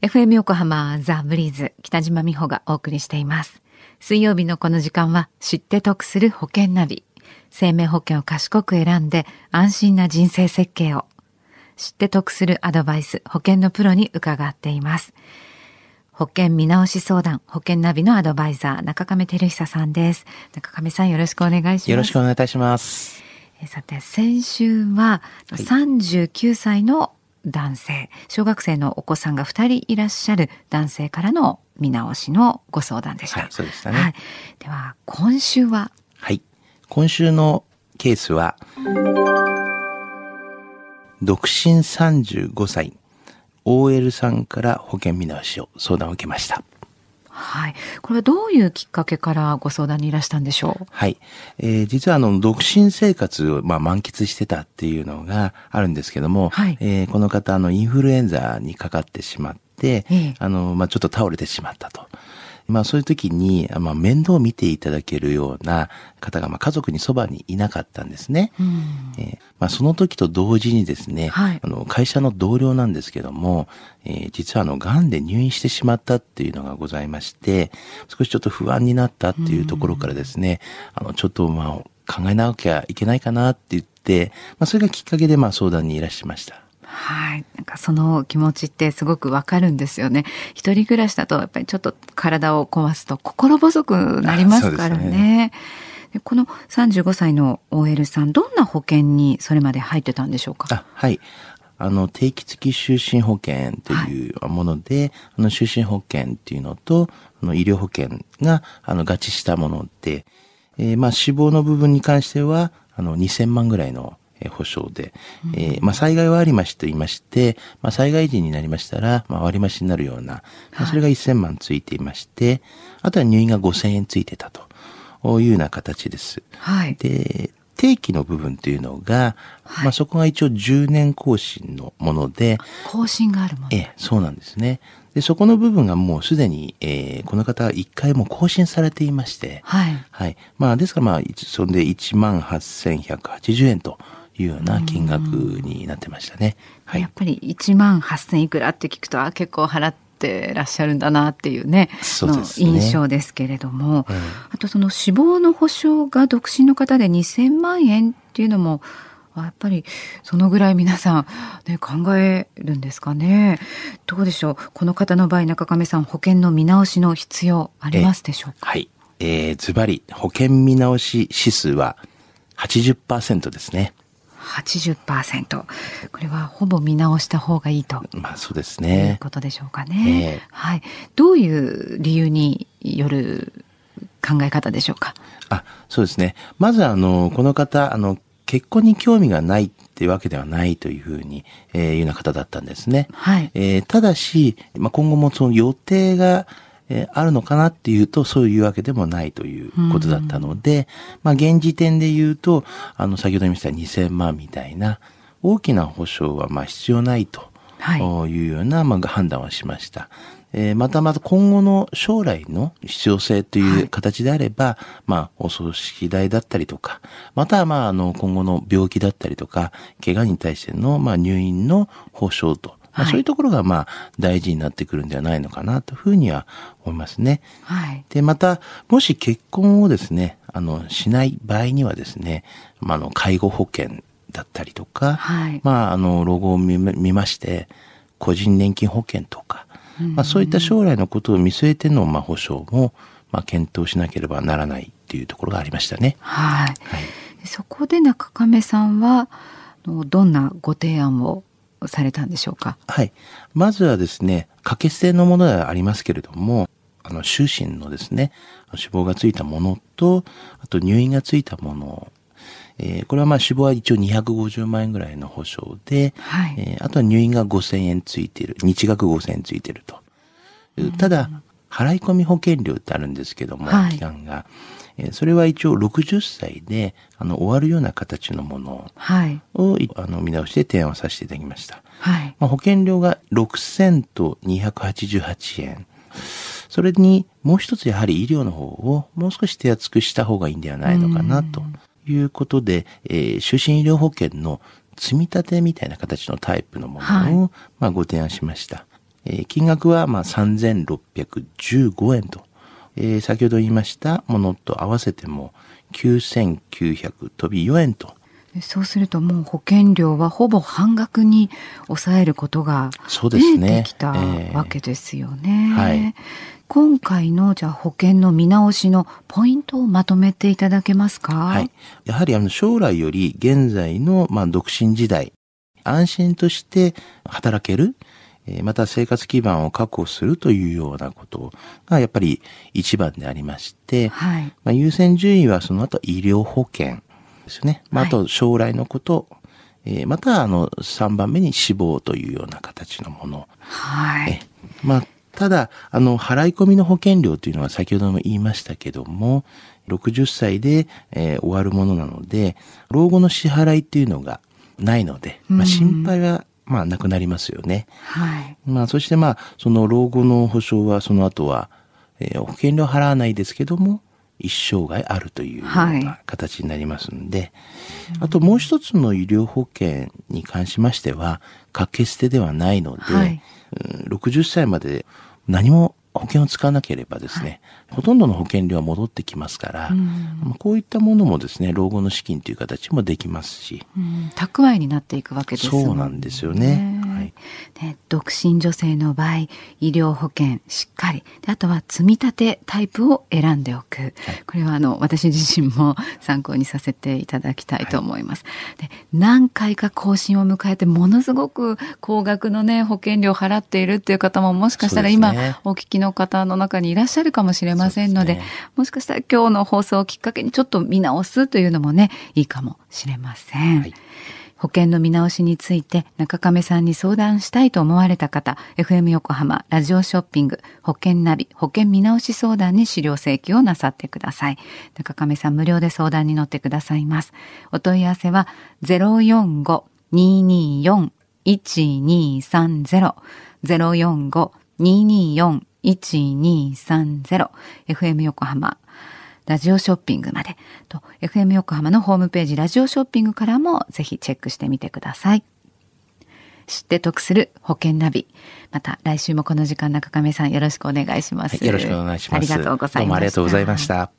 FM 横浜ザ・ブリーズ北島美穂がお送りしています。水曜日のこの時間は知って得する保険ナビ。生命保険を賢く選んで安心な人生設計を。知って得するアドバイス、保険のプロに伺っています。保険見直し相談、保険ナビのアドバイザー、中亀照久さんです。中亀さんよろしくお願いします。よろしくお願いいたします。さて、先週は39歳の男性、小学生のお子さんが2人いらっしゃる男性からの見直しのご相談でした。はい、そうでしたね。はい、では、今週は？はい。今週のケースは、独身35歳、OL さんから保険見直しを相談を受けました。はい。これはどういうきっかけからご相談にいらしたんでしょう？はい。えー、実はあの、独身生活を、まあ、満喫してたっていうのがあるんですけども、はい、えー、この方、あの、インフルエンザにかかってしまって、ええ、あの、まあ、ちょっと倒れてしまったと。まあそういう時に、まあ面倒を見ていただけるような方が、まあ家族にそばにいなかったんですね。えー、まあその時と同時にですね、はい、あの会社の同僚なんですけども、えー、実はあの癌で入院してしまったっていうのがございまして、少しちょっと不安になったっていうところからですね、あのちょっとまあ考えなきゃいけないかなって言って、まあそれがきっかけでまあ相談にいらっしゃいました。はい。なんかその気持ちってすごくわかるんですよね。一人暮らしだとやっぱりちょっと体を壊すと心細くなりますからね。でこの35歳の OL さん、どんな保険にそれまで入ってたんでしょうか？あはい。あの、定期付き就寝保険というもので、はい、あの、就寝保険っていうのと、あの、医療保険が、あの、合致したもので、えー、まあ、死亡の部分に関しては、あの、2000万ぐらいのえ保証で、えー、まあ、災害はありましと言いまして、まあ、災害時になりましたら、まあ、割増になるような、まあ、それが1000万ついていまして、あとは入院が5000円ついてたというような形です。はい。で、定期の部分というのが、はい、まあそこが一応10年更新のもので。更新があるものええ、そうなんですね。で、そこの部分がもうすでに、えー、この方は1回も更新されていまして。はい。はい。まあですからまあ、そんで18,180円というような金額になってましたね。はい、やっぱり1万8000いくらって聞くと、あ、結構払ってらっしゃるんだなっていうね、そうね印象ですけれども、うん、あとその死亡の保障が独身の方で2000万円っていうのも、やっぱりそのぐらい皆さん、ね、考えるんですかね。どうでしょう？この方の場合、中亀さん、保険の見直しの必要ありますでしょうか？はい。えー、ズバリ、保険見直し指数は80%ですね。80%。これはほぼ見直した方がいいと。まあそうですね。いうことでしょうかね。えー、はい。どういう理由による考え方でしょうか？あ、そうですね。まずあの、この方、あの、結婚に興味がないっていうわけではないというふうに、えー、いうような方だったんですね。はい。えー、ただし、まあ、今後もその予定が、えー、あるのかなっていうと、そういうわけでもないということだったので、まあ、現時点で言うと、あの、先ほど言いました2000万みたいな、大きな保証はまあ必要ないとい。うような、まあ、判断はしました。えー、またまた今後の将来の必要性という形であれば、はい、まあ、お葬式代だったりとか、またはまあ、あの、今後の病気だったりとか、怪我に対しての、まあ、入院の保証とまあ、そういうところがまあ大事になってくるんではないのかなというふうには思いますね。はい。で、また、もし結婚をですね、あの、しない場合にはですね、まあ、あの、介護保険だったりとか、はい。まあ、あの、ロゴを見見まして、個人年金保険とか、まあ、そういった将来のことを見据えての、まあ、保障も、まあ、検討しなければならないっていうところがありましたね。はい。はい、そこで中亀さんは、どんなご提案をされたんでしょうか？はい。まずはですね、可決性のものではありますけれども、あの、終身のですね、死亡がついたものと、あと入院がついたもの、えー、これはまあ死亡は一応250万円ぐらいの保証で、はい、えー、あとは入院が5000円ついている、日額5000円ついていると。ただ、払い込み保険料ってあるんですけども、はい、期間が。えそれは一応60歳で、あの、終わるような形のものを、はい、あの、見直して提案をさせていただきました。はい。まあ、保険料が6000と288円。それに、もう一つやはり医療の方をもう少し手厚くした方がいいんではないのかな、ということで、えー、就寝医療保険の積み立てみたいな形のタイプのものを、はい、まあ、ご提案しました。えー、金額はまあ3615円と、えー、先ほど言いましたものと合わせても9900飛び4円とそうするともう保険料はほぼ半額に抑えることができたわけですよね。はい、今回のじゃあ保険の見直しのポイントをまとめていただけますか？はい、やはりあの将来より現在のまあ独身時代安心として働ける。また生活基盤を確保するというようなことがやっぱり一番でありまして、はい、まあ、優先順位はその後医療保険ですね。まあ、あと将来のこと、はい、えー、またあの3番目に死亡というような形のもの。はい。まあ、ただ、あの、払い込みの保険料というのは先ほども言いましたけども、60歳で、えー、終わるものなので、老後の支払いっていうのがないので、まあ、心配は、まあ、なくなりますよね。はい。まあ、そしてまあ、その老後の保障は、その後は、えー、保険料払わないですけども、一生涯あるというような形になりますんで、はい、あともう一つの医療保険に関しましては、掛け捨てではないので、はい、60歳まで何も保険を使わなければですね、はい、ほとんどの保険料は戻ってきますから、うん、こういったものもですね、老後の資金という形もできますし、うん、蓄えになっていくわけですよね。そうなんですよね。はい、ね独身女性の場合、医療保険しっかり、あとは積み立てタイプを選んでおく。はい、これはあの、私自身も 参考にさせていただきたいと思います。はい、で何回か更新を迎えて、ものすごく高額のね、保険料を払っているっていう方ももしかしたら今、お聞きの方の中にいらっしゃるかもしれませんので、でね、もしかしたら今日の放送をきっかけにちょっと見直すというのもね、いいかもしれません。はい保険の見直しについて中亀さんに相談したいと思われた方、FM 横浜ラジオショッピング保険ナビ保険見直し相談に資料請求をなさってください。中亀さん無料で相談に乗ってくださいます。お問い合わせは045-224-1230 045-224-1230 FM 横浜ラジオショッピングまでと FM 横浜のホームページラジオショッピングからもぜひチェックしてみてください。知って得する保険ナビ。また来週もこの時間中亀さんよろしくお願いします。はい、よろしくお願いします。ありがとうございました。どうもありがとうございました。